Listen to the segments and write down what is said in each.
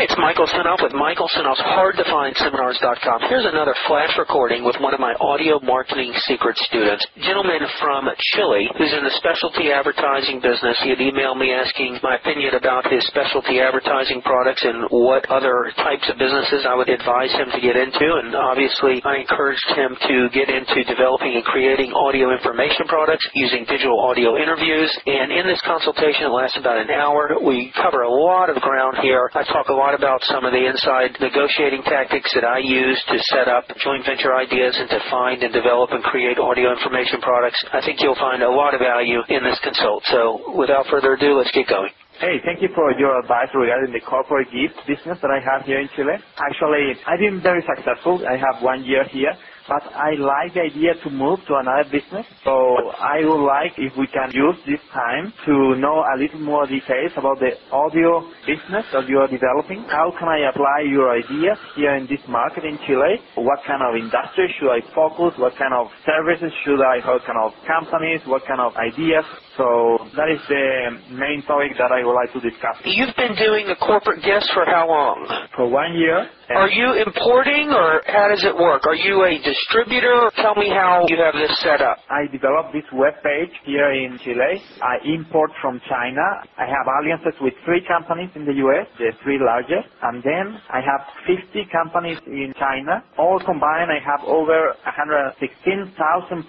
Hi, it's Michael Senoff with Michael Senoff's HardToFindSeminars.com. Here's another flash recording with one of my audio marketing secret students, gentleman from Chile who's in the specialty advertising business. He had emailed me asking my opinion about his specialty advertising products and what other types of businesses I would advise him to get into. And obviously, I encouraged him to get into developing and creating audio information products using digital audio interviews. And in this consultation, it lasts about an hour. We cover a lot of ground here. I talk a lot about some of the inside negotiating tactics that I use to set up joint venture ideas and to find and develop and create audio information products. I think you'll find a lot of value in this consult. So without further ado, let's get going. Hey, thank you for your advice regarding the corporate gift business that I have here in Chile. Actually, I've been very successful. I have one year here but I like the idea to move to another business. So I would like if we can use this time to know a little more details about the audio business that you are developing. How can I apply your ideas here in this market in Chile? What kind of industry should I focus? What kind of services should I, what kind of companies, what kind of ideas? So that is the main topic that I would like to discuss. You've been doing the corporate gifts for how long? For one year. Are you importing or how does it work? Are you a distributor? Tell me how you have this set up. I developed this web page here in Chile. I import from China. I have alliances with three companies in the US, the three largest, and then I have 50 companies in China. All combined, I have over 116,000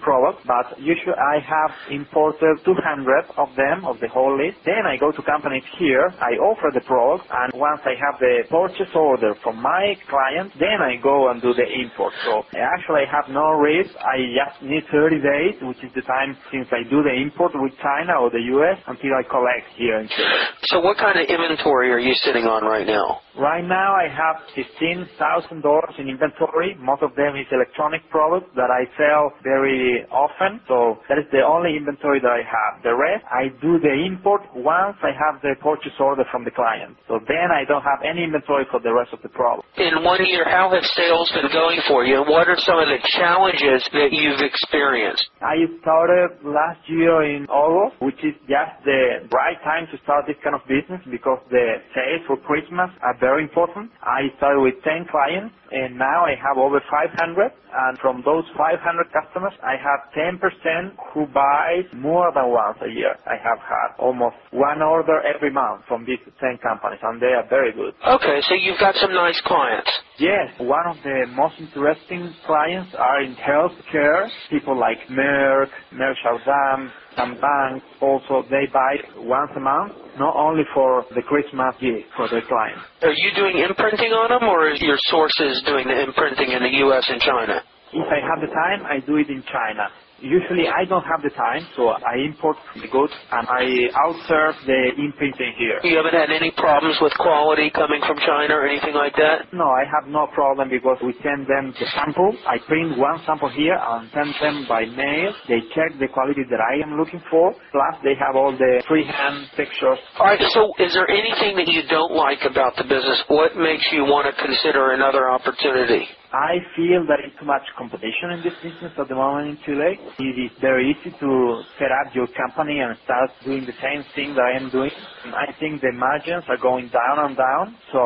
products, but usually I have imported 200 of them, of the whole list. Then I go to companies here, I offer the products, and once I have the purchase order from my client, then I go and do the import. So actually I have no risk. I just need 30 days, which is the time since I do the import with China or the US until I collect here in Chile. So what kind of inventory are you sitting on right now? Right now I have $15,000 in inventory. Most of them is electronic products that I sell very often. So that is the only inventory that I have. The rest, I do the import once I have the purchase order from the client. So then I don't have any inventory for the rest of the product in one year, how have sales been going for you, what are some of the challenges that you've experienced? I started last year in August, which is just the right time to start this kind of business because the sales for Christmas are very important. I started with 10 clients, and now I have over 500, and from those 500 customers, I have 10% who buy more than once a year. I have had almost one order every month from these 10 companies, and they are very good. Okay, so you've got some nice clients. Yes, one of the most interesting clients are in healthcare. People like Merck, Merck some banks also they buy once a month, not only for the Christmas gift for their clients. Are you doing imprinting on them, or is your sources doing the imprinting in the U.S. and China? If I have the time, I do it in China. Usually I don't have the time, so I import the goods and I outsource the imprinting here. You haven't had any problems with quality coming from China or anything like that? No, I have no problem because we send them the sample. I print one sample here and send them by mail. They check the quality that I am looking for. Plus they have all the freehand pictures. Alright, so is there anything that you don't like about the business? What makes you want to consider another opportunity? I feel there is too much competition in this business at the moment in Chile. It is very easy to set up your company and start doing the same thing that I am doing. I think the margins are going down and down, so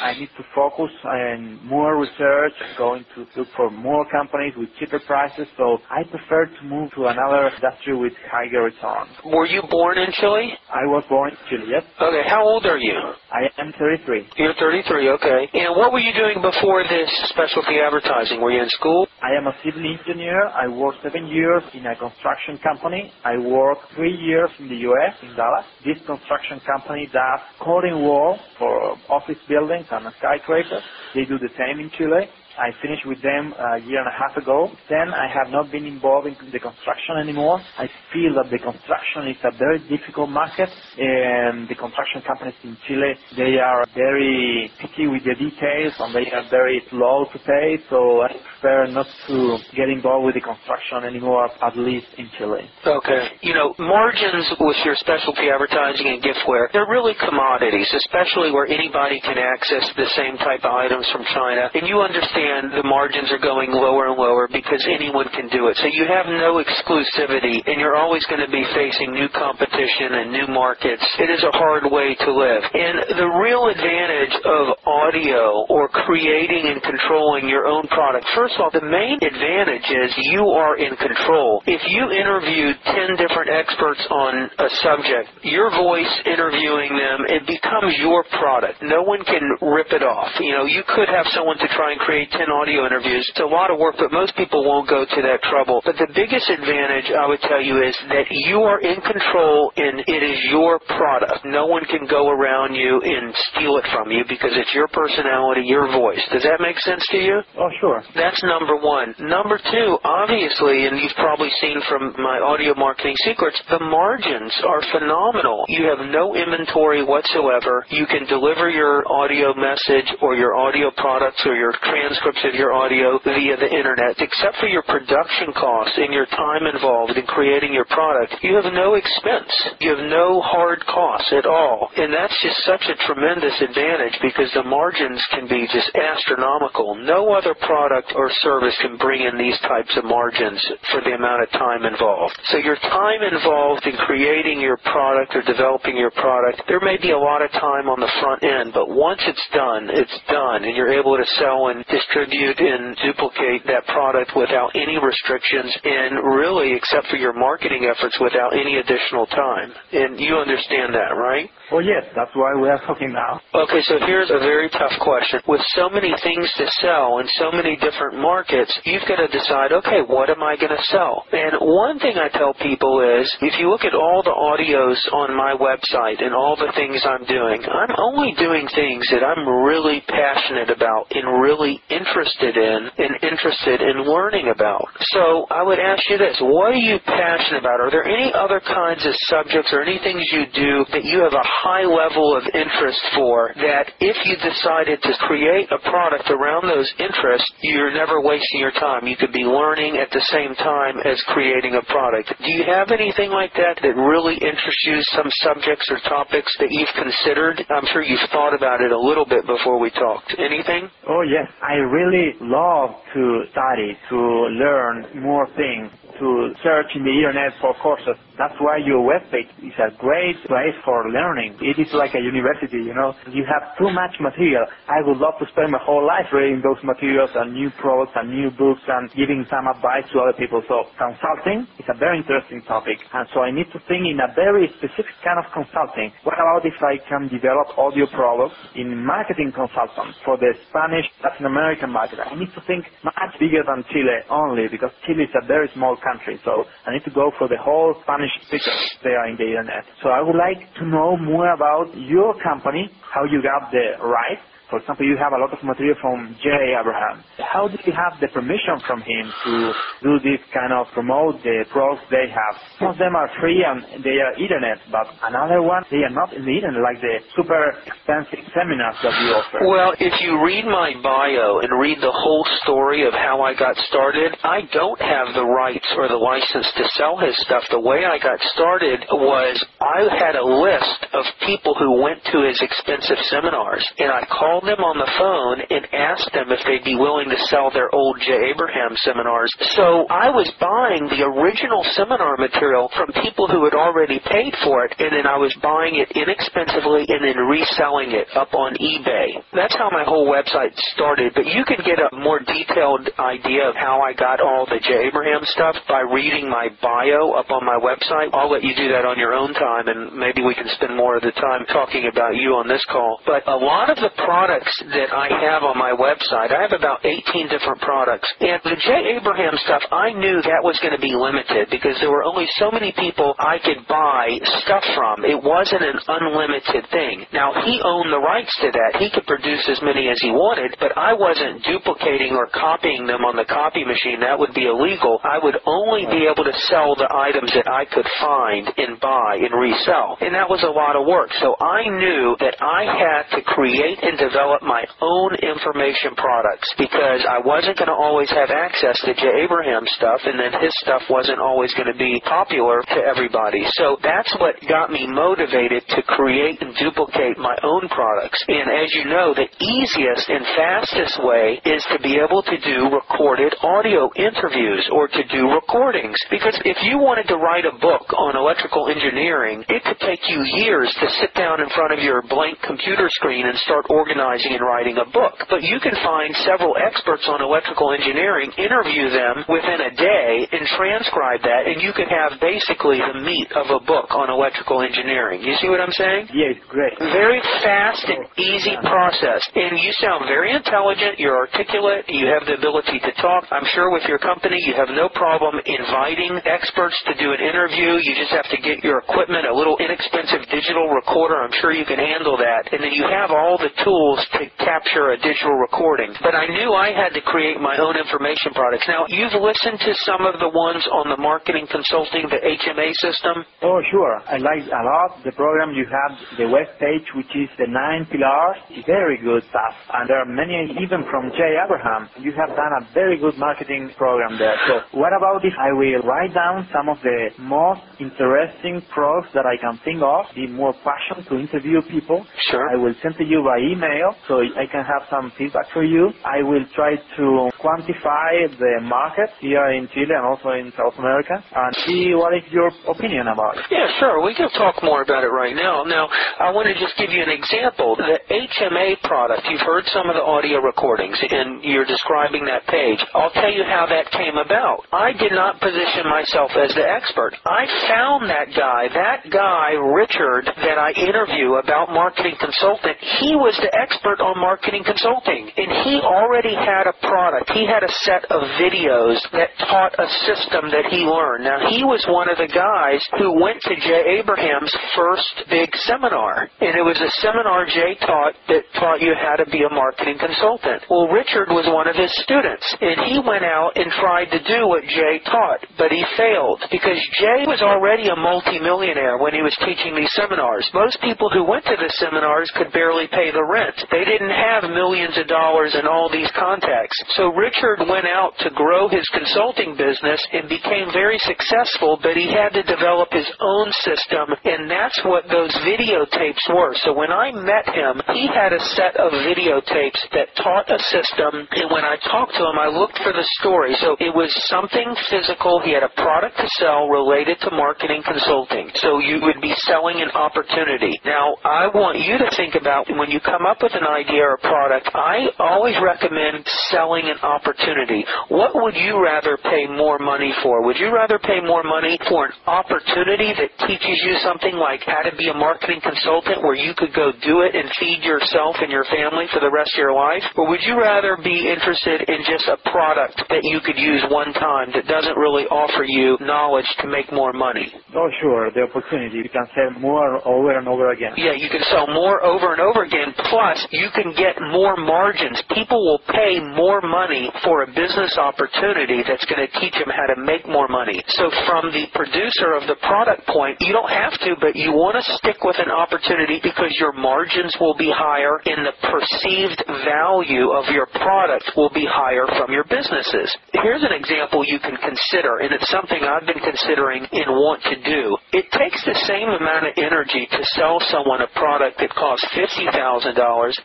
I need to focus on more research, and going to look for more companies with cheaper prices, so I prefer to move to another industry with higher returns. Were you born in Chile? I was born in Chile, yes. Okay, how old are you? I am 33. You're 33, okay. And what were you doing before this specialty advertising? Were you in school? I am a civil engineer. I worked seven years in a construction company. I worked three years in the U.S., in Dallas. This construction company does coating wall for office buildings and skyscrapers. They do the same in Chile. I finished with them a year and a half ago. Then I have not been involved in the construction anymore. I feel that the construction is a very difficult market and the construction companies in Chile, they are very picky with the details and they are very slow to pay. So I prefer not to get involved with the construction anymore, at least in Chile. Okay. You know, margins with your specialty advertising and giftware, they're really commodities, especially where anybody can access the same type of items from China. And you understand and the margins are going lower and lower because anyone can do it. So you have no exclusivity and you're always going to be facing new competition and new markets. It is a hard way to live. And the real advantage of audio or creating and controlling your own product, first of all, the main advantage is you are in control. If you interviewed 10 different experts on a subject, your voice interviewing them, it becomes your product. No one can rip it off. You know, you could have someone to try and create 10 audio interviews. It's a lot of work, but most people won't go to that trouble. But the biggest advantage, I would tell you, is that you are in control and it is your product. No one can go around you and steal it from you because it's your personality, your voice. Does that make sense to you? Oh, sure. That's number one. Number two, obviously, and you've probably seen from my audio marketing secrets, the margins are phenomenal. You have no inventory whatsoever. You can deliver your audio message or your audio products or your transcripts of your audio via the internet, except for your production costs and your time involved in creating your product, you have no expense. You have no hard costs at all. And that's just such a tremendous advantage because the margins can be just astronomical. No other product or service can bring in these types of margins for the amount of time involved. So your time involved in creating your product or developing your product, there may be a lot of time on the front end, but once it's done, it's done and you're able to sell and distribute distribute and duplicate that product without any restrictions and really, except for your marketing efforts, without any additional time. And you understand that, right? Well, yes, that's why we are talking now. Okay, so here's a very tough question. With so many things to sell and so many different markets, you've got to decide, okay, what am I going to sell? And one thing I tell people is, if you look at all the audios on my website and all the things I'm doing, I'm only doing things that I'm really passionate about and really interested in and interested in learning about. So I would ask you this, what are you passionate about? Are there any other kinds of subjects or any things you do that you have a high level of interest for that if you decided to create a product around those interests, you're never wasting your time. You could be learning at the same time as creating a product. Do you have anything like that that really interests you, some subjects or topics that you've considered? I'm sure you've thought about it a little bit before we talked. Anything? Oh, yes. I really love to study, to learn more things, to search in the internet for courses. That's why your webpage is a great place for learning. It is like a university, you know. You have too much material. I would love to spend my whole life reading those materials and new products and new books and giving some advice to other people. So consulting is a very interesting topic. And so I need to think in a very specific kind of consulting. What about if I can develop audio products in marketing consulting for the Spanish Latin American market? I need to think much bigger than Chile only because Chile is a very small country. So I need to go for the whole Spanish speakers there in the internet. So I would like to know more about your company, how you got the rights for example, you have a lot of material from Jay Abraham. How do you have the permission from him to do this kind of promote the products they have? Some of them are free and they are internet, but another one, they are not in the internet, like the super expensive seminars that you offer. Well, if you read my bio and read the whole story of how I got started, I don't have the rights or the license to sell his stuff. The way I got started was I had a list of people who went to his expensive seminars, and I called called them on the phone and asked them if they'd be willing to sell their old Jay Abraham seminars. So I was buying the original seminar material from people who had already paid for it, and then I was buying it inexpensively and then reselling it up on eBay. That's how my whole website started, but you can get a more detailed idea of how I got all the Jay Abraham stuff by reading my bio up on my website. I'll let you do that on your own time, and maybe we can spend more of the time talking about you on this call. But a lot of the products products that I have on my website, I have about 18 different products. And the Jay Abraham stuff, I knew that was going to be limited because there were only so many people I could buy stuff from. It wasn't an unlimited thing. Now, he owned the rights to that. He could produce as many as he wanted, but I wasn't duplicating or copying them on the copy machine. That would be illegal. I would only be able to sell the items that I could find and buy and resell. And that was a lot of work. So I knew that I had to create and develop my own information products because I wasn't going to always have access to Jay Abraham stuff and then his stuff wasn't always going to be popular to everybody. So that's what got me motivated to create and duplicate my own products. And as you know, the easiest and fastest way is to be able to do recorded audio interviews or to do recordings. Because if you wanted to write a book on electrical engineering, it could take you years to sit down in front of your blank computer screen and start organizing and writing a book. But you can find several experts on electrical engineering, interview them within a day, and transcribe that, and you could have basically the meat of a book on electrical engineering. You see what I'm saying? Yes, great. Very fast and easy process. And you sound very intelligent, you're articulate, you have the ability to talk. I'm sure with your company you have no problem inviting experts to do an interview. You just have to get your equipment, a little inexpensive digital recorder. I'm sure you can handle that. And then you have all the tools to capture a digital recording. But I knew I had to create my own information products. Now, you've listened to some of the ones on the marketing consulting, the HMA system? Oh, sure. I like a lot the program you have, the web page, which is the nine pillars. Very good stuff. And there are many, even from Jay Abraham. You have done a very good marketing program there. So what about if I will write down some of the most interesting pros that I can think of, be more passion to interview people. Sure. I will send to you by email so I can have some feedback for you. I will try to quantify the market here in Chile and also in South America and see what is your opinion about it. Yeah, sure. We can talk more about it right now. Now, I want to just give you an example. The HMA product, you've heard some of the audio recordings and you're describing that page. I'll tell you how that came about. I did not position myself as the expert. I found that guy, that guy, Richard, that I interview about marketing consultant, he was the expert on marketing consulting. And he already had a product. He had a set of videos that taught a system that he learned. Now, he was one of the guys who went to Jay Abraham's first big seminar. And it was a seminar Jay taught that taught you how to be a marketing consultant. Well, Richard was one of his students. And he went out and tried to do what Jay taught, but he failed because Jay was already a multimillionaire when he was teaching these seminars. Most people who went to the seminars could barely pay the rent. They didn't have millions of dollars and all these contacts. So Richard went out to grow his consulting business and became very successful, but he had to develop his own system, and that's what those videotapes were. So when I met him, he had a set of videotapes that taught a system, and when I talked to him, I looked for the story. So it was something physical. He had a product to sell related to marketing consulting. So you would be selling an opportunity. Now, I want you to think about when you come up with an idea or a product, I always recommend selling an opportunity. What would you rather pay more money for? Would you rather pay more money for an opportunity that teaches you something like how to be a marketing consultant where you could go do it and feed yourself and your family for the rest of your life? Or would you rather be interested in just a product that you could use one time that doesn't really offer you knowledge to make more money? Oh, sure. The opportunity. You can sell more over and over again. Yeah, you can sell more over and over again. Plus, you can get more margins. People will pay more money for a business opportunity that's going to teach them how to make more money. So from the producer of the product point, you don't have to, but you want to stick with an opportunity because your margins will be higher and the perceived value of your product will be higher from your businesses. Here's an example you can consider, and it's something I've been considering and want to do. It takes the same amount of energy to sell someone a product that costs $50,000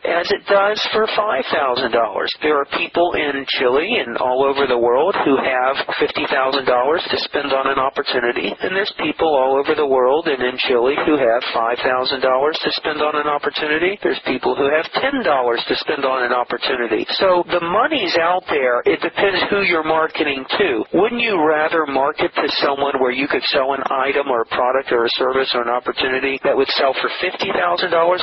as it does for $5,000. There are people in in Chile and all over the world who have $50,000 to spend on an opportunity, and there's people all over the world and in Chile who have $5,000 to spend on an opportunity. There's people who have $10 to spend on an opportunity. So the money's out there. It depends who you're marketing to. Wouldn't you rather market to someone where you could sell an item or a product or a service or an opportunity that would sell for $50,000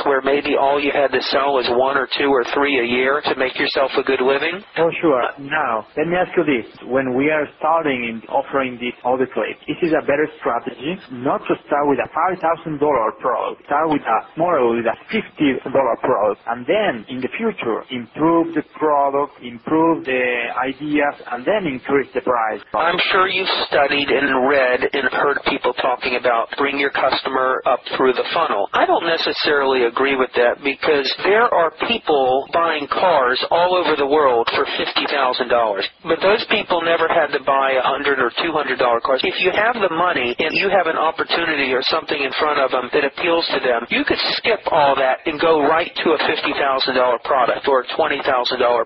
where maybe all you had to sell was one or two or three a year to make yourself a good living? Oh, sure. Now, let me ask you this. When we are starting in offering this audit clip, is it a better strategy not to start with a $5,000 product, start with a smaller, with a $50 product, and then in the future improve the product, improve the ideas, and then increase the price? I'm sure you've studied and read and heard people talking about bring your customer up through the funnel. I don't necessarily agree with that because there are people buying cars all over the world for $50,000. But those people never had to buy a 100 or $200 cars. If you have the money and you have an opportunity or something in front of them that appeals to them, you could skip all that and go right to a $50,000 product or a $20,000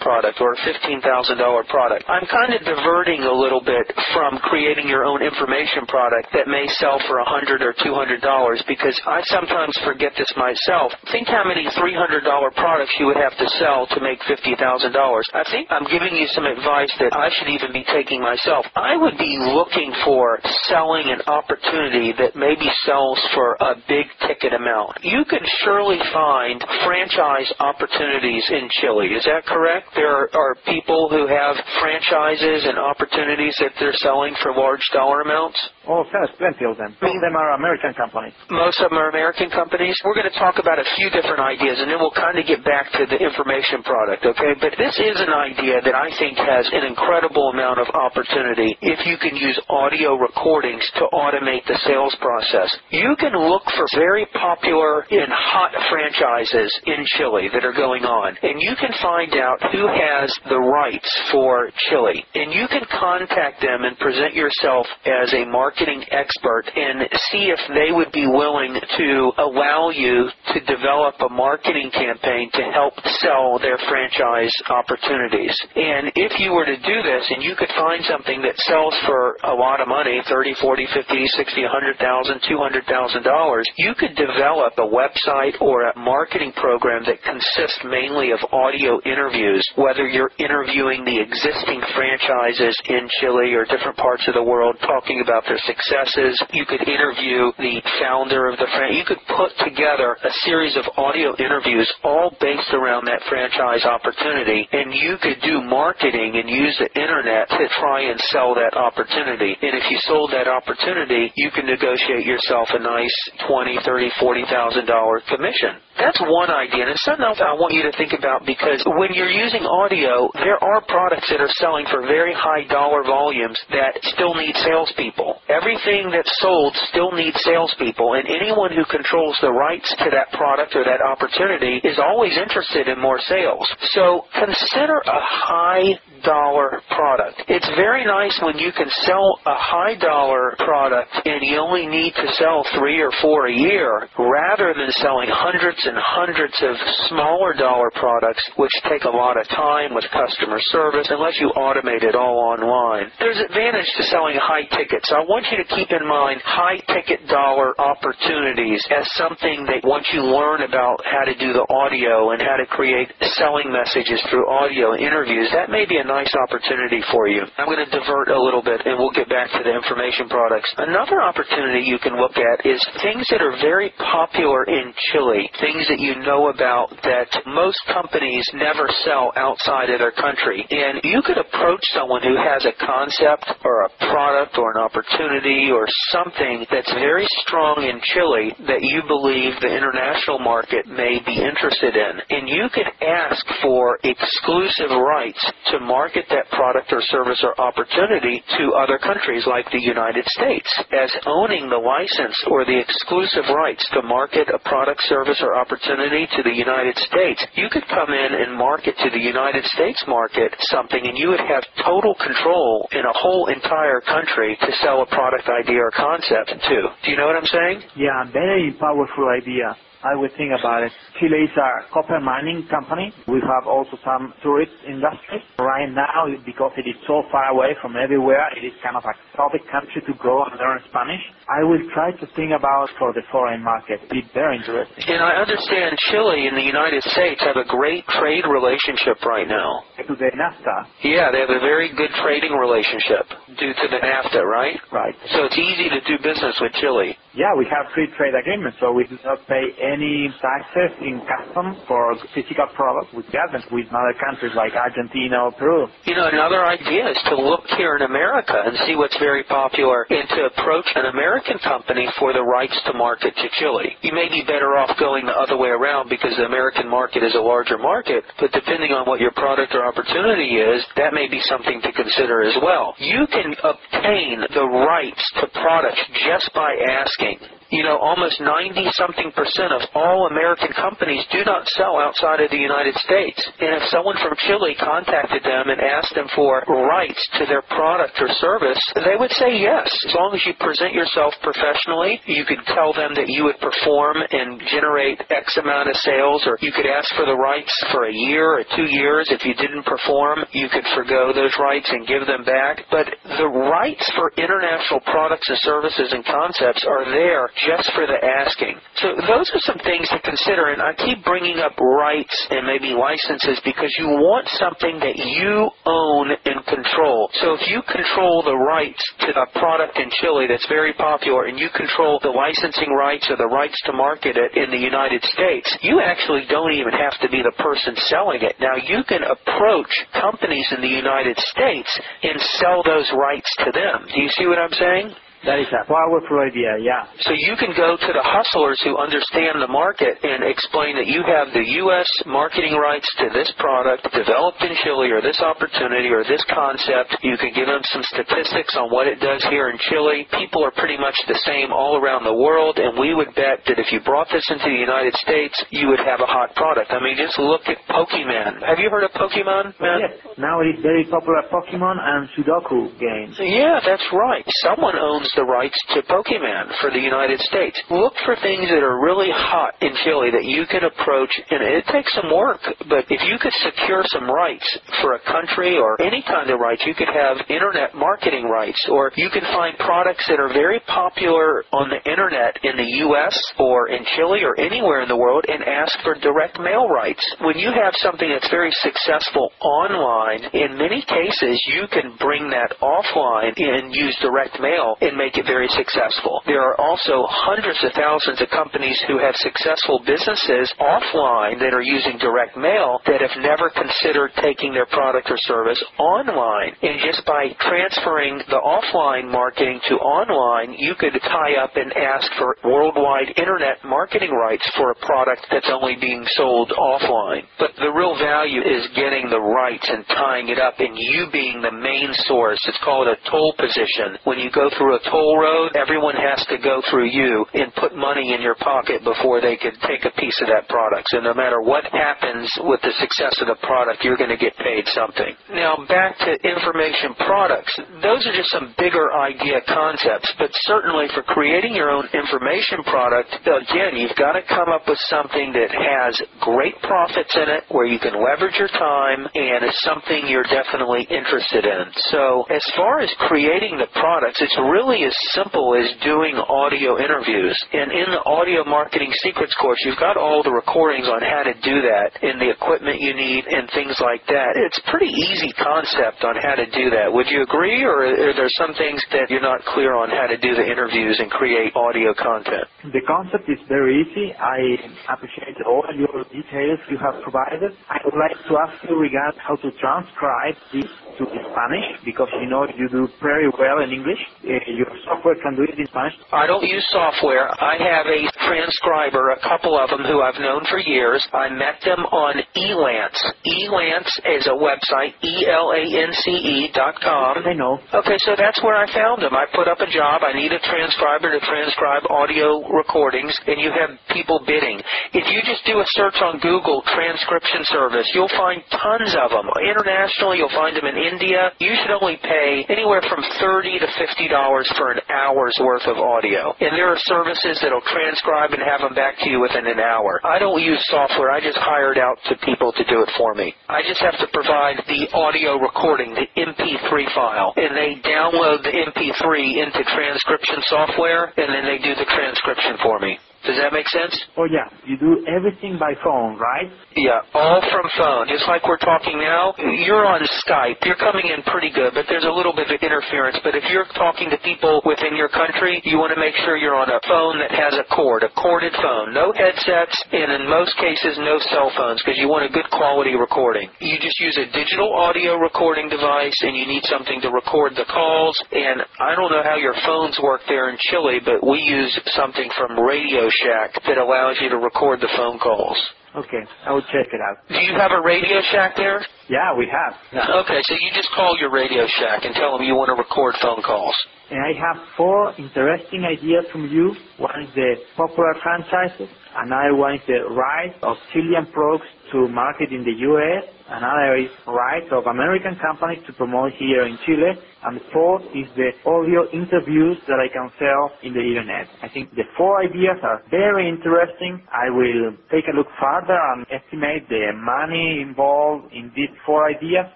product or a $15,000 product. I'm kind of diverting a little bit from creating your own information product that may sell for a 100 or $200 because I sometimes forget this myself. Think how many $300 products you would have to sell to make $50,000. I think I'm giving you some advice that I should even be taking myself. I would be looking for selling an opportunity that maybe sells for a big ticket amount. You can surely find franchise opportunities in Chile. Is that correct? There are people who have franchises and opportunities that they're selling for large dollar amounts? Oh, yes, plenty of them. Most of them are American companies. Most of them are American companies. We're going to talk about a few different ideas, and then we'll kind of get back to the information product, okay? But this is an idea that I think has an incredible amount of opportunity if you can use audio recordings to automate the sales process. You can look for very popular and hot franchises in Chile that are going on, and you can find out who has the rights for Chile, and you can contact them and present yourself as a marketing expert and see if they would be willing to allow you to develop a marketing campaign to help sell their franchise opportunities. And if you were to do this and you could find something that sells for a lot of money, 30, 40, 50, 60, 100,000, 200,000 dollars, you could develop a website or a marketing program that consists mainly of audio interviews, whether you're interviewing the existing franchises in Chile or different parts of the world talking about their successes. You could interview the founder of the franchise. You could put together a series of audio interviews all based around that franchise opportunity, and you could do marketing and use the internet to try and sell that opportunity. And if you sold that opportunity, you can negotiate yourself a nice twenty, thirty, forty thousand dollar commission. That's one idea, and it's something else I want you to think about because when you're using audio, there are products that are selling for very high dollar volumes that still need salespeople. Everything that's sold still needs salespeople, and anyone who controls the rights to that product or that opportunity is always interested in more sales. So consider a high dollar product. It's very nice when you can sell a high dollar product and you only need to sell three or four a year rather than selling hundreds and hundreds of smaller dollar products which take a lot of time with customer service unless you automate it all online. There's advantage to selling high tickets. I want you to keep in mind high ticket dollar opportunities as something that once you learn about how to do the audio and how to create selling messages through audio interviews, that may be a nice opportunity for you. I'm going to divert a little bit and we'll get back to the information products. Another opportunity you can look at is things that are very popular in Chile, things that you know about that most companies never sell outside of their country. And you could approach someone who has a concept or a product or an opportunity or something that's very strong in Chile that you believe the international market may be interested in. And you could ask for exclusive rights to market market that product or service or opportunity to other countries like the United States. As owning the license or the exclusive rights to market a product, service, or opportunity to the United States, you could come in and market to the United States market something and you would have total control in a whole entire country to sell a product idea or concept to. Do you know what I'm saying? Yeah, very powerful idea. I would think about it. Chile is a copper mining company. We have also some tourist industry. Right now, because it is so far away from everywhere, it is kind of a exotic country to go and learn Spanish. I will try to think about for the foreign market. It's very interesting. And I understand Chile and the United States have a great trade relationship right now. To the NAFTA. Yeah, they have a very good trading relationship due to the NAFTA, right? Right. So it's easy to do business with Chile. Yeah, we have free trade agreement, so we do not pay any taxes in customs for physical products with governments with other countries like Argentina or Peru. You know, another idea is to look here in America and see what's very popular and to approach an American company for the rights to market to Chile. You may be better off going the other way around because the American market is a larger market, but depending on what your product or opportunity is, that may be something to consider as well. You can obtain the rights to products just by asking. You know, almost 90 something percent of all American companies do not sell outside of the United States. And if someone from Chile contacted them and asked them for rights to their product or service, they would say yes. As long as you present yourself professionally, you could tell them that you would perform and generate X amount of sales, or you could ask for the rights for a year or two years. If you didn't perform, you could forego those rights and give them back. But the rights for international products and services and concepts are there just for the asking. So those are some things to consider, and I keep bringing up rights and maybe licenses because you want something that you own and control. So if you control the rights to a product in Chile that's very popular and you control the licensing rights or the rights to market it in the United States, you actually don't even have to be the person selling it. Now you can approach companies in the United States and sell those rights to them. Do you see what I'm saying? That is a powerful idea, yeah. So you can go to the hustlers who understand the market and explain that you have the U.S. marketing rights to this product developed in Chile or this opportunity or this concept. You can give them some statistics on what it does here in Chile. People are pretty much the same all around the world, and we would bet that if you brought this into the United States, you would have a hot product. I mean, just look at Pokemon. Have you heard of Pokemon, man? Yes. Now it is very popular Pokemon and Sudoku games. Yeah, that's right. Someone owns the rights to Pokemon for the United States. Look for things that are really hot in Chile that you can approach, and it takes some work, but if you could secure some rights for a country or any kind of rights, you could have internet marketing rights, or you can find products that are very popular on the internet in the U.S. or in Chile or anywhere in the world and ask for direct mail rights. When you have something that's very successful online, in many cases you can bring that offline and use direct mail and make it very successful. There are also hundreds of thousands of companies who have successful businesses offline that are using direct mail that have never considered taking their product or service online. And just by transferring the offline marketing to online, you could tie up and ask for worldwide internet marketing rights for a product that's only being sold offline. But the real value is getting the rights and tying it up and you being the main source. It's called a toll position. When you go through a toll road, everyone has to go through you and put money in your pocket before they could take a piece of that product. So no matter what happens with the success of the product, you're going to get paid something. Now back to information products. Those are just some bigger idea concepts, but certainly for creating your own information product, again, you've got to come up with something that has great profits in it, where you can leverage your time, and is something you're definitely interested in. So as far as creating the products, it's really as simple as doing audio interviews. And in the audio marketing secrets course, you've got all the recordings on how to do that and the equipment you need and things like that. It's a pretty easy concept on how to do that. Would you agree, or are there some things that you're not clear on how to do the interviews and create audio content? The concept is very easy. I appreciate all your details you have provided. I would like to ask you regarding how to transcribe this to Spanish because you know you do very well in English. Uh, your software can do it in Spanish. I don't use software. I have a transcriber, a couple of them who I've known for years. I met them on Elance. Elance is a website, E-L-A-N-C-E dot com. I know. Okay, so that's where I found them. I put up a job. I need a transcriber to transcribe audio recordings, and you have people bidding. If you just do a search on Google, transcription service, you'll find tons of them. Internationally, you'll find them in India, you should only pay anywhere from thirty to fifty dollars for an hour's worth of audio. And there are services that'll transcribe and have them back to you within an hour. I don't use software. I just hire it out to people to do it for me. I just have to provide the audio recording, the MP3 file, and they download the MP3 into transcription software, and then they do the transcription for me. Does that make sense? Oh yeah, you do everything by phone, right? Yeah, all from phone. Just like we're talking now, you're on Skype. You're coming in pretty good, but there's a little bit of interference. But if you're talking to people within your country, you want to make sure you're on a phone that has a cord, a corded phone. No headsets, and in most cases, no cell phones, because you want a good quality recording. You just use a digital audio recording device, and you need something to record the calls. And I don't know how your phones work there in Chile, but we use something from Radio Shack that allows you to record the phone calls. Okay, I will check it out. Do you have a Radio Shack there? Yeah, we have. Yeah. Okay, so you just call your Radio Shack and tell them you want to record phone calls. And I have four interesting ideas from you. One is the popular franchises, another one is the right of Chilean products to market in the U.S., another is right of American companies to promote here in Chile, and the fourth is the audio interviews that I can sell in the internet. I think the four ideas are very interesting. I will take a look further and estimate the money involved in these four ideas,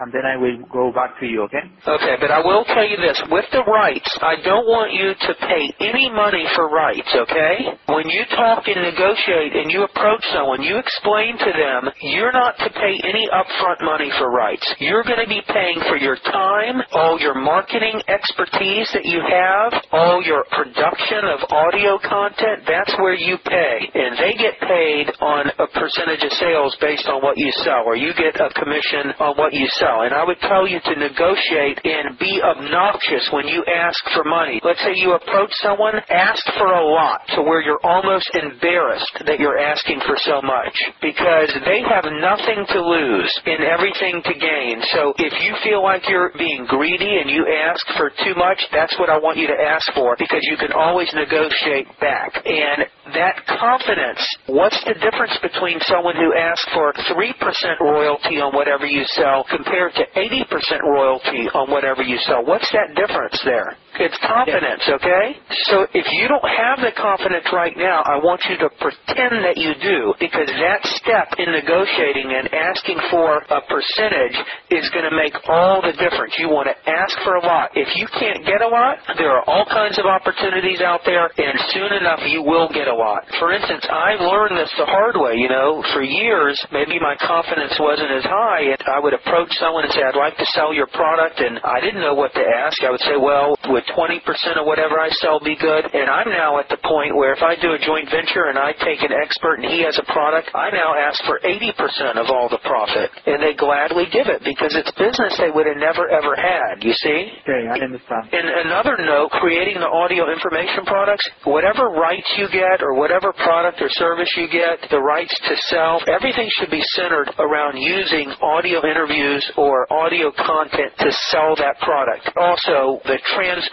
and then I will go back to you, okay? Okay, but I will tell you this. With the rights, I don't want you to pay any money for rights, okay? When you talk and negotiate and you approach someone, you explain to them you're not to pay any upfront money for rights. You're going to be paying for your time, all your marketing expertise that you have, all your production of audio content, that's where you pay. And they get paid on a percentage of sales based on what you sell, or you get a commission on what you sell. And I would tell you to negotiate and be obnoxious when you ask for money. Let's say you approach someone, ask for a lot to where you're almost embarrassed that you're asking for so much because they have nothing to lose and everything to gain. So if you feel like you're being greedy and you ask for too much, that's what I want you to ask for because you can always negotiate back. And that confidence, what's the difference between someone who asks for 3% royalty on whatever you sell compared to 80% royalty on whatever you sell? What's that difference there? It's confidence, okay? So if you don't have the confidence right now, I want you to pretend that you do because that step in negotiating and asking for a percentage is going to make all the difference. You want to ask for a lot. If you can't get a lot, there are all kinds of opportunities out there and soon enough you will get a lot. For instance, I learned this the hard way, you know, for years maybe my confidence wasn't as high and I would approach someone and say, I'd like to sell your product and I didn't know what to ask. I would say, well, would 20% of whatever I sell be good? And I'm now at the point where if I do a joint venture and I take an expert and he has a product, I now ask for 80% of all the profit. And they gladly give it because it's business they would have never ever had, you see? Okay, I understand. And another note, creating the audio information products, whatever rights you get or whatever product or service you get, the rights to sell, everything should be centered around using audio interviews or audio content to sell that product. Also, the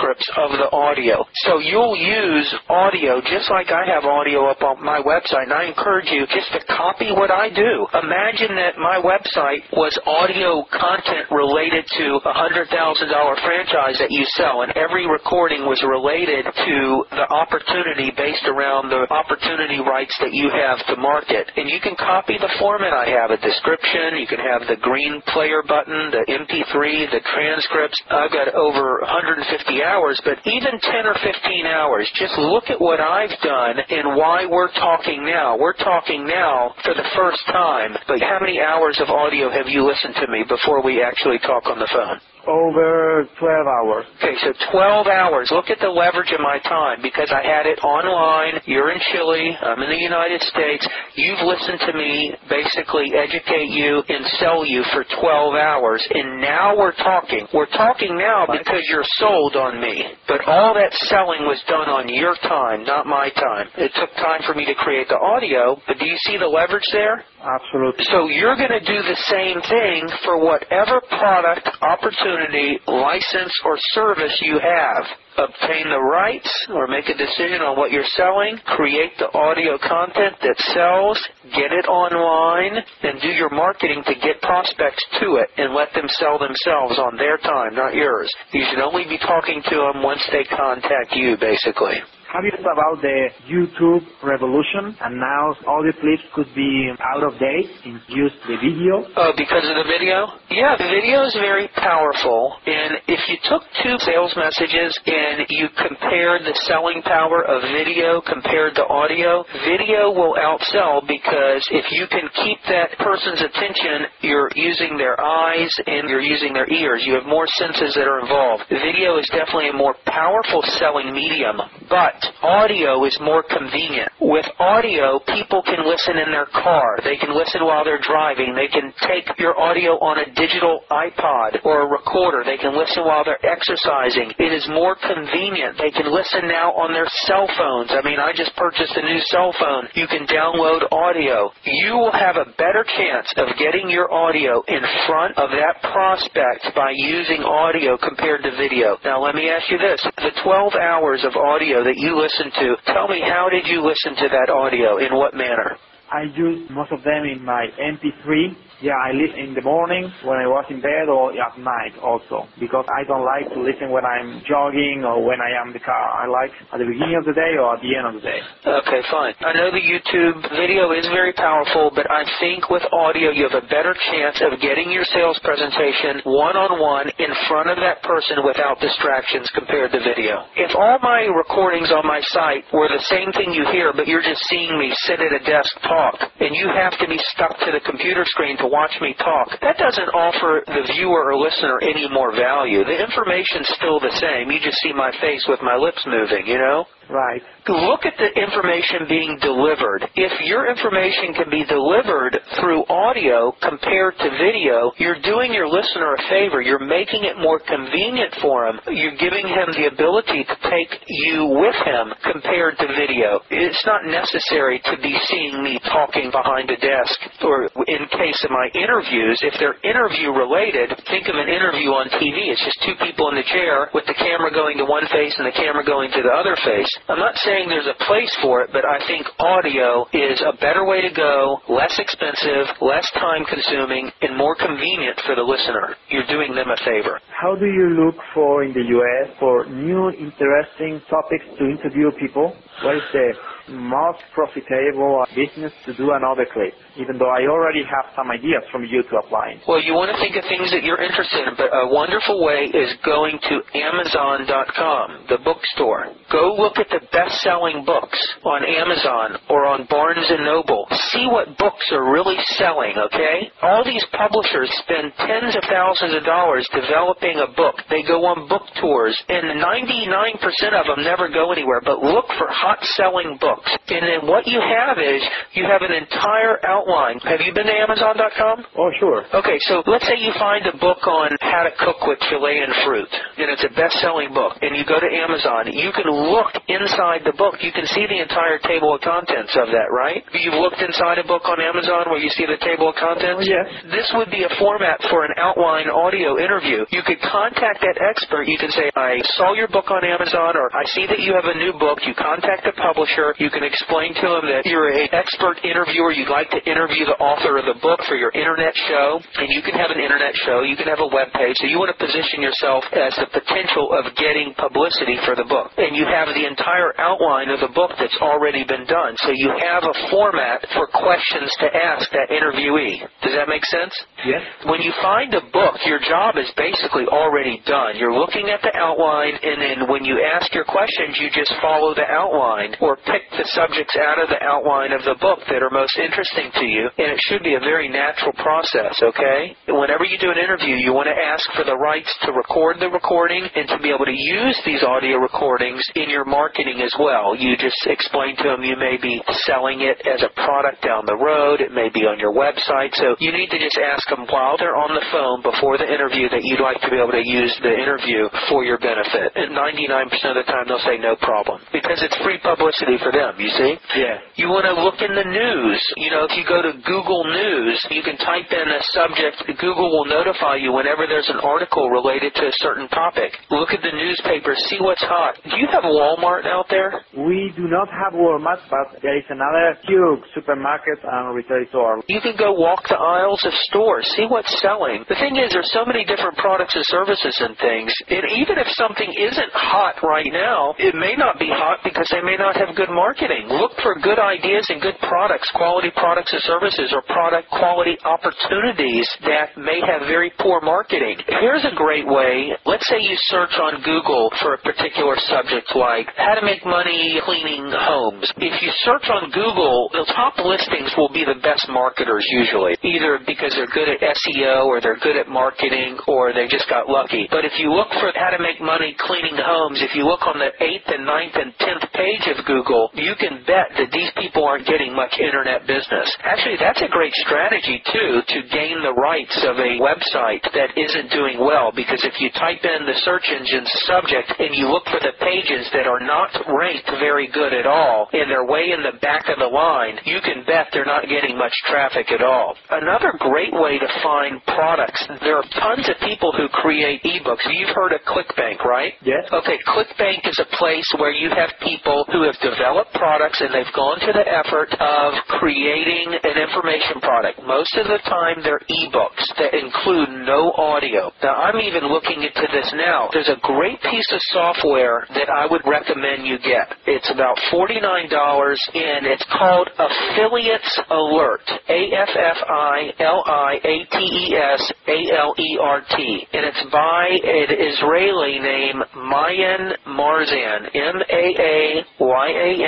transcripts of the audio. So you'll use audio just like I have audio up on my website, and I encourage you just to copy what I do. Imagine that my website was audio content related to a $100,000 franchise that you sell, and every recording was related to the opportunity based around the opportunity rights that you have to market. And you can copy the format I have, a description, you can have the green player button, the MP3, the transcripts. I've got over 150 hours, but even 10 or 15 hours, just look at what I've done and why we're talking now. We're talking now for the first time, but how many hours of audio have you listened to me before we actually talk on the phone? Over 12 hours. Okay, so 12 hours. Look at the leverage of my time because I had it online. You're in Chile. I'm in the United States. You've listened to me basically educate you and sell you for 12 hours. And now we're talking. We're talking now because you're sold on me. But all that selling was done on your time, not my time. It took time for me to create the audio, but do you see the leverage there? Absolutely. So you're going to do the same thing for whatever product, opportunity, opportunity, license, or service you have obtain the rights or make a decision on what you're selling, create the audio content that sells, get it online, and do your marketing to get prospects to it and let them sell themselves on their time, not yours. You should only be talking to them once they contact you, basically. Have you thought about the YouTube revolution and now audio clips could be out of date use the video? Oh, because of the video? Yeah, the video is very powerful. And if you took two sales messages and you compared the selling power of video compared to audio, video will outsell because if you can keep that person's attention, you're using their eyes and you're using their ears. You have more senses that are involved. Video is definitely a more powerful selling medium, but audio is more convenient. With audio, people can listen in their car. They can listen while they're driving. They can take your audio on a digital iPod or a recorder. They can listen while they're exercising. It is more convenient. They can listen now on their cell phones. I mean, I just purchased a new cell phone. You can download audio. You will have a better chance of getting your audio in front of that prospect by using audio compared to video. Now, let me ask you this. The 12 hours of audio that you listen to, tell me how did you listen to that audio? In what manner? I use most of them in my MP3 yeah, I listen in the morning when I was in bed or at night also because I don't like to listen when I'm jogging or when I am in the car. I like at the beginning of the day or at the end of the day. Okay, fine. I know the YouTube video is very powerful, but I think with audio you have a better chance of getting your sales presentation one-on-one in front of that person without distractions compared to video. If all my recordings on my site were the same thing you hear, but you're just seeing me sit at a desk talk, and you have to be stuck to the computer screen to watch me talk, that doesn't offer the viewer or listener any more value. The information's still the same. You just see my face with my lips moving, you know? Right. Look at the information being delivered. If your information can be delivered through audio compared to video, you're doing your listener a favor. You're making it more convenient for him. You're giving him the ability to take you with him compared to video. It's not necessary to be seeing me talking behind a desk or in case of my interviews, if they're interview related, think of an interview on TV. It's just two people in the chair with the camera going to one face and the camera going to the other face. I'm not saying there's a place for it, but I think audio is a better way to go, less expensive, less time consuming, and more convenient for the listener. You're doing them a favor. How do you look for in the US for new interesting topics to interview people? What is the most profitable business to do another clip, even though I already have some ideas from you to apply. Well, you want to think of things that you're interested in, but a wonderful way is going to Amazon.com, the bookstore. Go look at the best-selling books on Amazon or on Barnes & Noble. See what books are really selling, okay? All these publishers spend tens of thousands of dollars developing a book. They go on book tours, and 99% of them never go anywhere, but look for hot-selling books books. And then what you have is you have an entire outline. Have you been to Amazon.com? Oh, sure. Okay, so let's say you find a book on how to cook with Chilean fruit, and it's a best-selling book, and you go to Amazon. You can look inside the book. You can see the entire table of contents of that, right? You've looked inside a book on Amazon where you see the table of contents? Oh, yes. This would be a format for an outline audio interview. You could contact that expert. You can say, I saw your book on Amazon, or I see that you have a new book. You contact the publisher. You can explain to them that you're an expert interviewer. You'd like to interview the author of the book for your internet show, and you can have an internet show. You can have a web page. So you want to position yourself as the potential of getting publicity for the book. And you have the entire outline of the book that's already been done. So you have a format for questions to ask that interviewee. Does that make sense? Yes. When you find a book, your job is basically already done. You're looking at the outline, and then when you ask your questions, you just follow the outline or pick the subjects out of the outline of the book that are most interesting to you, and it should be a very natural process, okay? Whenever you do an interview, you want to ask for the rights to record the recording and to be able to use these audio recordings in your marketing as well. You just explain to them you may be selling it as a product down the road, it may be on your website, so you need to just ask them while they're on the phone before the interview that you'd like to be able to use the interview for your benefit. And 99% of the time they'll say no problem because it's free publicity for them them, you see? Yeah. You want to look in the news. You know, if you go to Google News, you can type in a subject. Google will notify you whenever there's an article related to a certain topic. Look at the newspaper, see what's hot. Do you have Walmart out there? We do not have Walmart, but there is another huge supermarket and retail store. You can go walk the aisles of stores, see what's selling. The thing is, there's so many different products and services and things. And even if something isn't hot right now, it may not be hot because they may not have good marketing. Look for good ideas and good products, quality products and services, or product quality opportunities that may have very poor marketing. Here's a great way. Let's say you search on Google for a particular subject like how to make money cleaning homes. If you search on Google, the top listings will be the best marketers usually, either because they're good at SEO or they're good at marketing or they just got lucky. But if you look for how to make money cleaning homes, if you look on the 8th and 9th and 10th page of Google, you can bet that these people aren't getting much internet business. Actually, that's a great strategy too to gain the rights of a website that isn't doing well because if you type in the search engine's subject and you look for the pages that are not ranked very good at all and they're way in the back of the line, you can bet they're not getting much traffic at all. Another great way to find products, there are tons of people who create ebooks. You've heard of ClickBank, right? Yes. Okay, ClickBank is a place where you have people who have developed products and they've gone to the effort of creating an information product. Most of the time they're ebooks that include no audio. Now I'm even looking into this now. There's a great piece of software that I would recommend you get. It's about $49 and it's called Affiliates Alert. A-F-F-I-L-I-A-T-E-S-A-L-E-R-T. And it's by an Israeli named Maayan Marzan.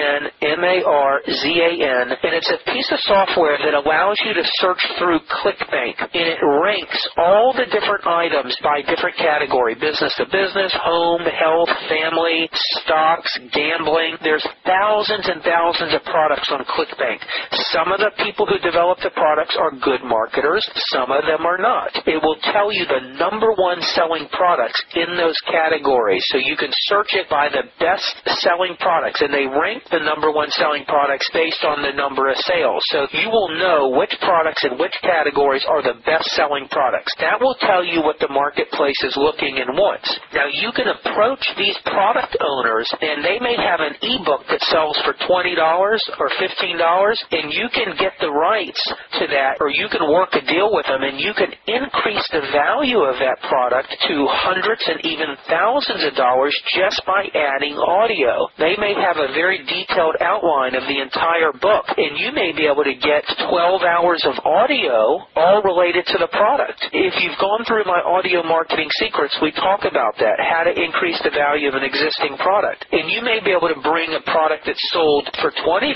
M-A-A-Y-A-N-M-A-R-Z-A-N. And it's a piece of software that allows you to search through ClickBank. And it ranks all the different items by different category. Business to business, home, health, family, stocks, gambling. There's thousands and thousands of products on ClickBank. Some of the people who develop the products are good marketers. Some of them are not. It will tell you the number one selling products in those categories. So you can search it by the best selling products. And they rank the number one selling products based on the number of sales. So you will know which products and which categories are the best selling products. That will tell you what the marketplace is looking and wants. Now you can approach these product owners and they may have an ebook that sells for $20 or $15 and you can get the rights to that or you can work a deal with them and you can increase the value of that product to hundreds and even thousands of dollars just by adding audio. They may have a very detailed outline of the entire book and you may be able to get 12 hours of audio all related to the product. If you've gone through my audio marketing secrets, we talk about that, how to increase the value of an existing product. And you may be able to bring a product that's sold for $20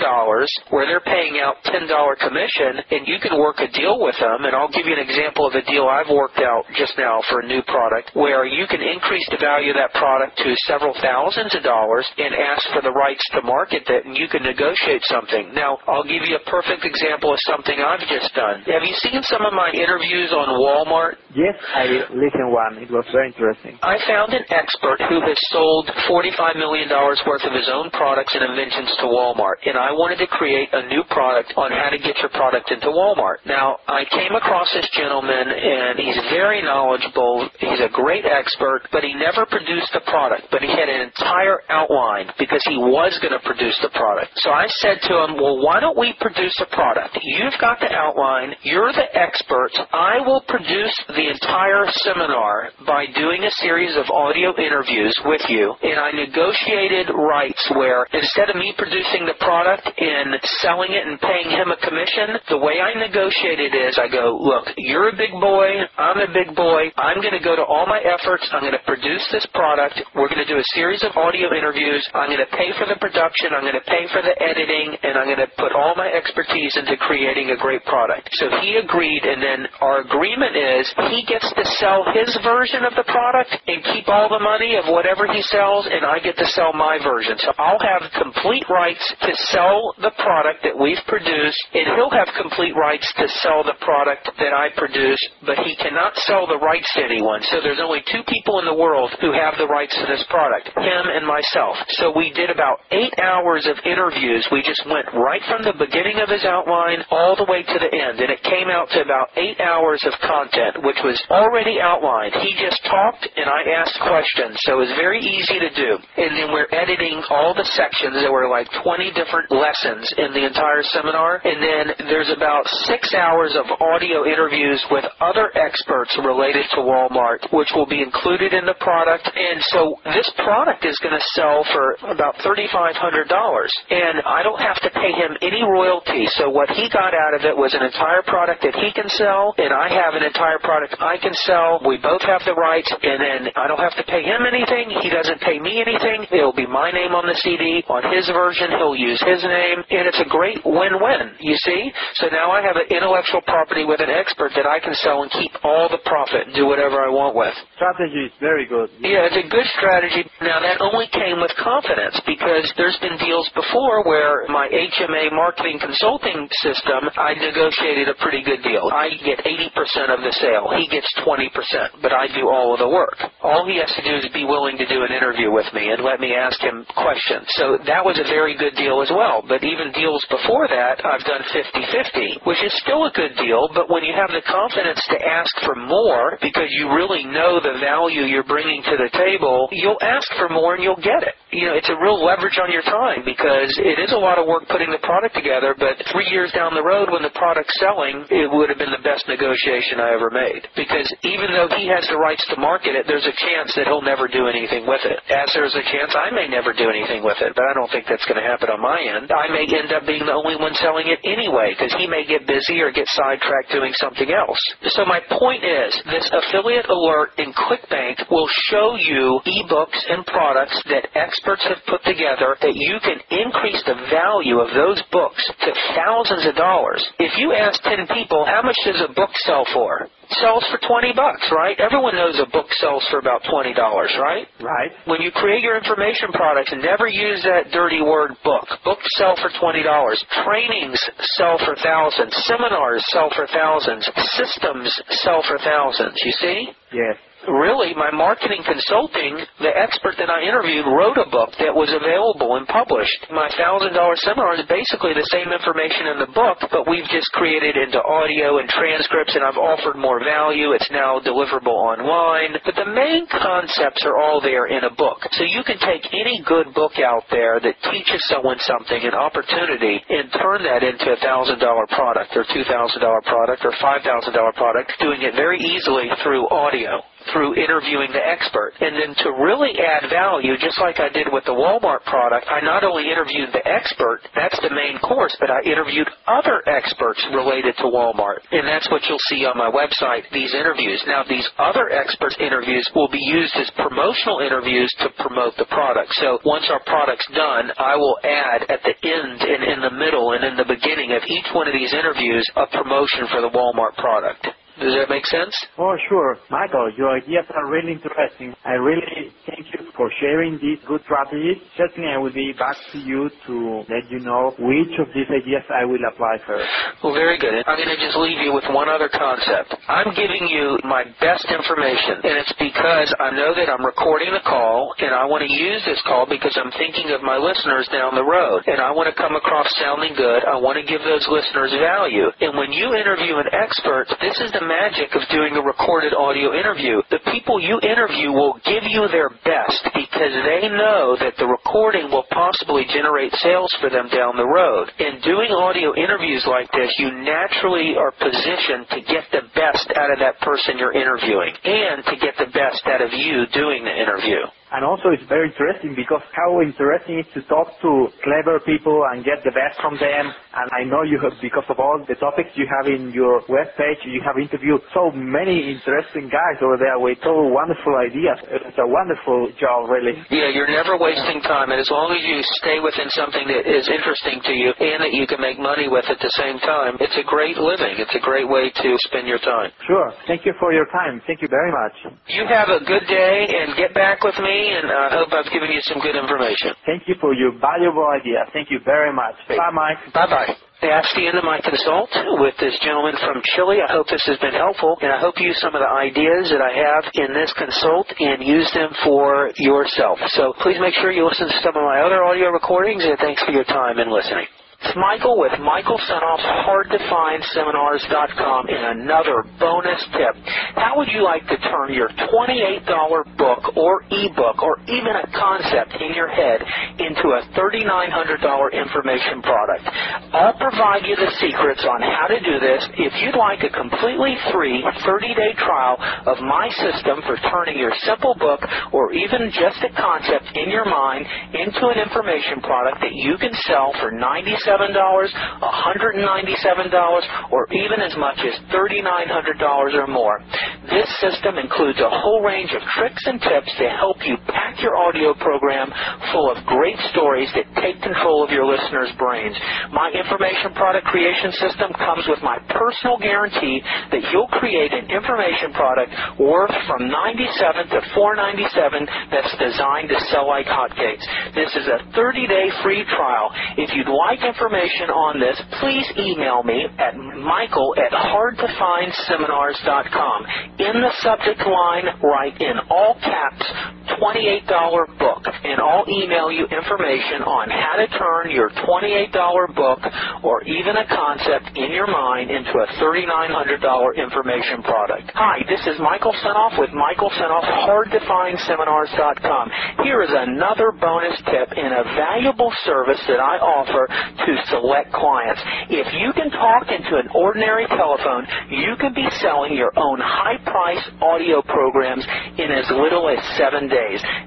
where they're paying out $10 commission and you can work a deal with them. And I'll give you an example of a deal I've worked out just now for a new product where you can increase the value of that product to several thousands of dollars and ask for the rights to market that and you can negotiate something. Now, I'll give you a perfect example of something I've just done. Have you seen some of my interviews on Walmart? Yes, I listened one. It was very interesting. I found an expert who has sold $45 million worth of his own products and inventions to Walmart, and I wanted to create a new product on how to get your product into Walmart. Now, I came across this gentleman, and he's very knowledgeable. He's a great expert, but he never produced the product, but he had an entire outline because he was going to produce the product. So I said to him, well, why don't we produce a product? You've got the outline. You're the expert. I will produce the entire seminar by doing a series of audio interviews with you, and I negotiated rights where instead of me producing the product and selling it and paying him a commission, the way I negotiated is I go, look, you're a big boy, I'm a big boy, I'm going to go to all my efforts, I'm going to produce this product, we're going to do a series of audio interviews, I'm going to pay for the production, I'm going to pay for the editing, and I'm going to put all my expertise into creating a great product. So he agreed, and then our agreement is he gets to sell his version of the product and keep all the money of whatever he sells, and I get to sell my version. So I'll have complete rights to sell the product that we've produced, and he'll have complete rights to sell the product that I produce, but he cannot sell the rights to anyone. So there's only two people in the world who have the rights to this product, him and myself. So we did about eight hours of interviews. We just went right from the beginning of his outline all the way to the end, and it came out to about eight hours of content, which was already outlined. He just talked, and I asked questions, so it was very easy to do. And then we're editing all the sections. There were like 20 different lessons in the entire seminar, and then there's about six hours of audio interviews with other experts related to Walmart, which will be included in the product. And so this product is going to sell for about $3,500, and I don't have to pay him any royalty. So what he got out of it was an entire product that he can sell, and I have an entire product I can sell. We both have the rights, and then I don't have to pay him anything. He doesn't pay me anything. It'll be my name on the CD. On his version, he'll use his name, and it's a great win-win, you see? So now I have an intellectual property with an expert that I can sell and keep all the profit and do whatever I want with. Strategy is very good. Yeah, it's a good strategy. Now that only came with confidence because there's been deals before where my HMA marketing consulting system, I negotiated a pretty good deal. I get 80% of the sale. He gets 20%, but I do all of the work. All he has to do is be willing to do an interview with me and let me ask him questions. So that was a very good deal as well. But even deals before that, I've done 50-50, which is still a good deal, but when you have the confidence to ask for more because you really know the value you're bringing to the table, you'll ask for more and you'll get it. You know, it's a real leverage on your time because it is a lot of work putting the product together, but three years down the road when the product's selling, it would have been the best negotiation I ever made. Because even though he has the rights to market it, there's a chance that he'll never do anything with it. As there's a chance I may never do anything with it, but I don't think that's going to happen on my end. I may end up being the only one selling it anyway because he may get busy or get sidetracked doing something else. So my point is, this affiliate alert in ClickBank will show you ebooks and products that experts have put together that you can increase the value of those books to thousands of dollars. If you ask 10 people, how much does a book sell for? sells for 20 bucks, right? Everyone knows a book sells for about $20, right? Right. When you create your information products, never use that dirty word book. Books sell for $20. Trainings sell for thousands. Seminars sell for thousands. Systems sell for thousands. You see? Yes really, my marketing consulting, the expert that I interviewed wrote a book that was available and published. My $1,000 seminar is basically the same information in the book, but we've just created into audio and transcripts, and I've offered more value. It's now deliverable online. But the main concepts are all there in a book. So you can take any good book out there that teaches someone something, an opportunity, and turn that into a $1,000 product or $2,000 product or $5,000 product, doing it very easily through audio through interviewing the expert. And then to really add value, just like I did with the Walmart product, I not only interviewed the expert, that's the main course, but I interviewed other experts related to Walmart. And that's what you'll see on my website, these interviews. Now, these other experts interviews will be used as promotional interviews to promote the product. So once our product's done, I will add at the end and in the middle and in the beginning of each one of these interviews a promotion for the Walmart product. Does that make sense? Oh, sure. Michael, your ideas are really interesting. I really thank you for sharing these good strategies. Certainly, I will be back to you to let you know which of these ideas I will apply first. Well, very good. I'm going to just leave you with one other concept. I'm giving you my best information, and it's because I know that I'm recording the call, and I want to use this call because I'm thinking of my listeners down the road, and I want to come across sounding good. I want to give those listeners value. And when you interview an expert, this is the magic of doing a recorded audio interview. The people you interview will give you their best because they know that the recording will possibly generate sales for them down the road. In doing audio interviews like this, you naturally are positioned to get the best out of that person you're interviewing and to get the best out of you doing the interview. And also it's very interesting because how interesting it is to talk to clever people and get the best from them. And I know you have, because of all the topics you have in your webpage, you have interviewed so many interesting guys over there with so wonderful ideas. It's a wonderful job, really. Yeah, you're never wasting time. And as long as you stay within something that is interesting to you and that you can make money with at the same time, it's a great living. It's a great way to spend your time. Sure. Thank you for your time. Thank you very much. You have a good day and get back with me me, and I hope I've given you some good information. Thank you for your valuable idea. Thank you very much. Bye, Mike. Bye-bye. That's the end of my consult with this gentleman from Chile. I hope this has been helpful, and I hope you use some of the ideas that I have in this consult and use them for yourself. So please make sure you listen to some of my other audio recordings, and thanks for your time and listening. It's Michael with Michael Senoff's HardToFindSeminars.com and another bonus tip. How would you like to turn your $28 book or ebook or even a concept in your head into a $3,900 information product? I'll provide you the secrets on how to do this. If you'd like a completely free 30-day trial of my system for turning your simple book or even just a concept in your mind into an information product that you can sell for 97 $197, $197, or even as much as $3,900 or more. This system includes a whole range of tricks and tips to help you pack your audio program full of great stories that take control of your listeners' brains. My information product creation system comes with my personal guarantee that you'll create an information product worth from 97 to 497 that's designed to sell like hotcakes. This is a 30-day free trial. If you'd like information information on this, please email me at michael at hardtofindseminars.com. In the subject line, write in all caps $28 book, and I'll email you information on how to turn your $28 book or even a concept in your mind into a $3,900 information product. Hi, this is Michael Senoff with Michael Senoff, hardtofindseminars.com. Here is another bonus tip and a valuable service that I offer to select clients. If you can talk into an ordinary telephone, you can be selling your own high-priced audio programs in as little as seven days.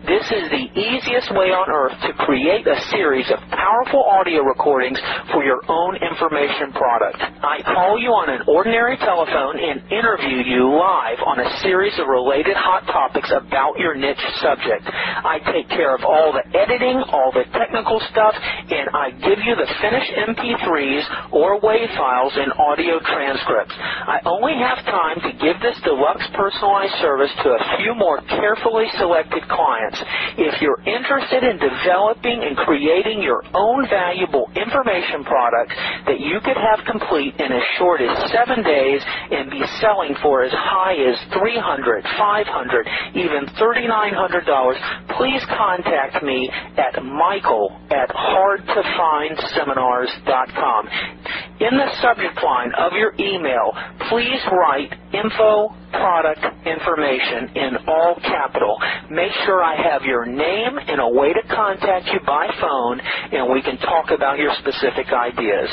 This is the easiest way on earth to create a series of powerful audio recordings for your own information product. I call you on an ordinary telephone and interview you live on a series of related hot topics about your niche subject. I take care of all the editing, all the technical stuff, and I give you the finished finished MP3s or WAV files and audio transcripts. I only have time to give this deluxe personalized service to a few more carefully selected clients. If you're interested in developing and creating your own valuable information product that you could have complete in as short as seven days and be selling for as high as $300, $500, even $3,900, please contact me at michael at hardtofindseminars seminars.com. In the subject line of your email, please write info product information in all capital. Make sure I have your name and a way to contact you by phone and we can talk about your specific ideas.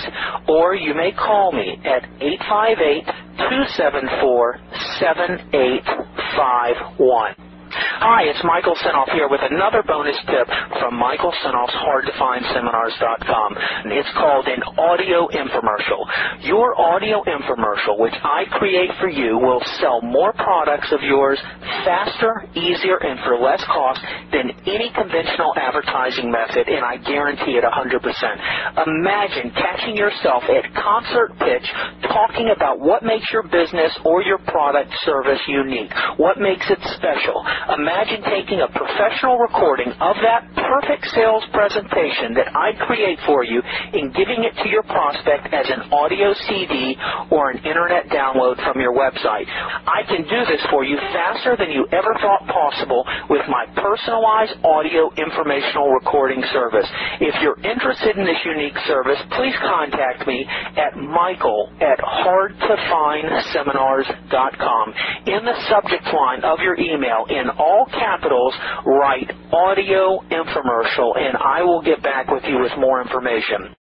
Or you may call me at 858 274 7851. Hi, it's Michael Senoff here with another bonus tip from Michael Senoff's HardToFindSeminars.com. It's called an audio infomercial. Your audio infomercial, which I create for you, will sell more products of yours faster, easier, and for less cost than any conventional advertising method, and I guarantee it 100%. Imagine catching yourself at concert pitch talking about what makes your business or your product service unique, what makes it special. Imagine taking a professional recording of that perfect sales presentation that I create for you and giving it to your prospect as an audio CD or an internet download from your website. I can do this for you faster than you ever thought possible with my personalized audio informational recording service. If you're interested in this unique service, please contact me at michael at hardtofindseminars.com. In the subject line of your email, in all capitals, write audio infomercial, and I will get back with you with more information.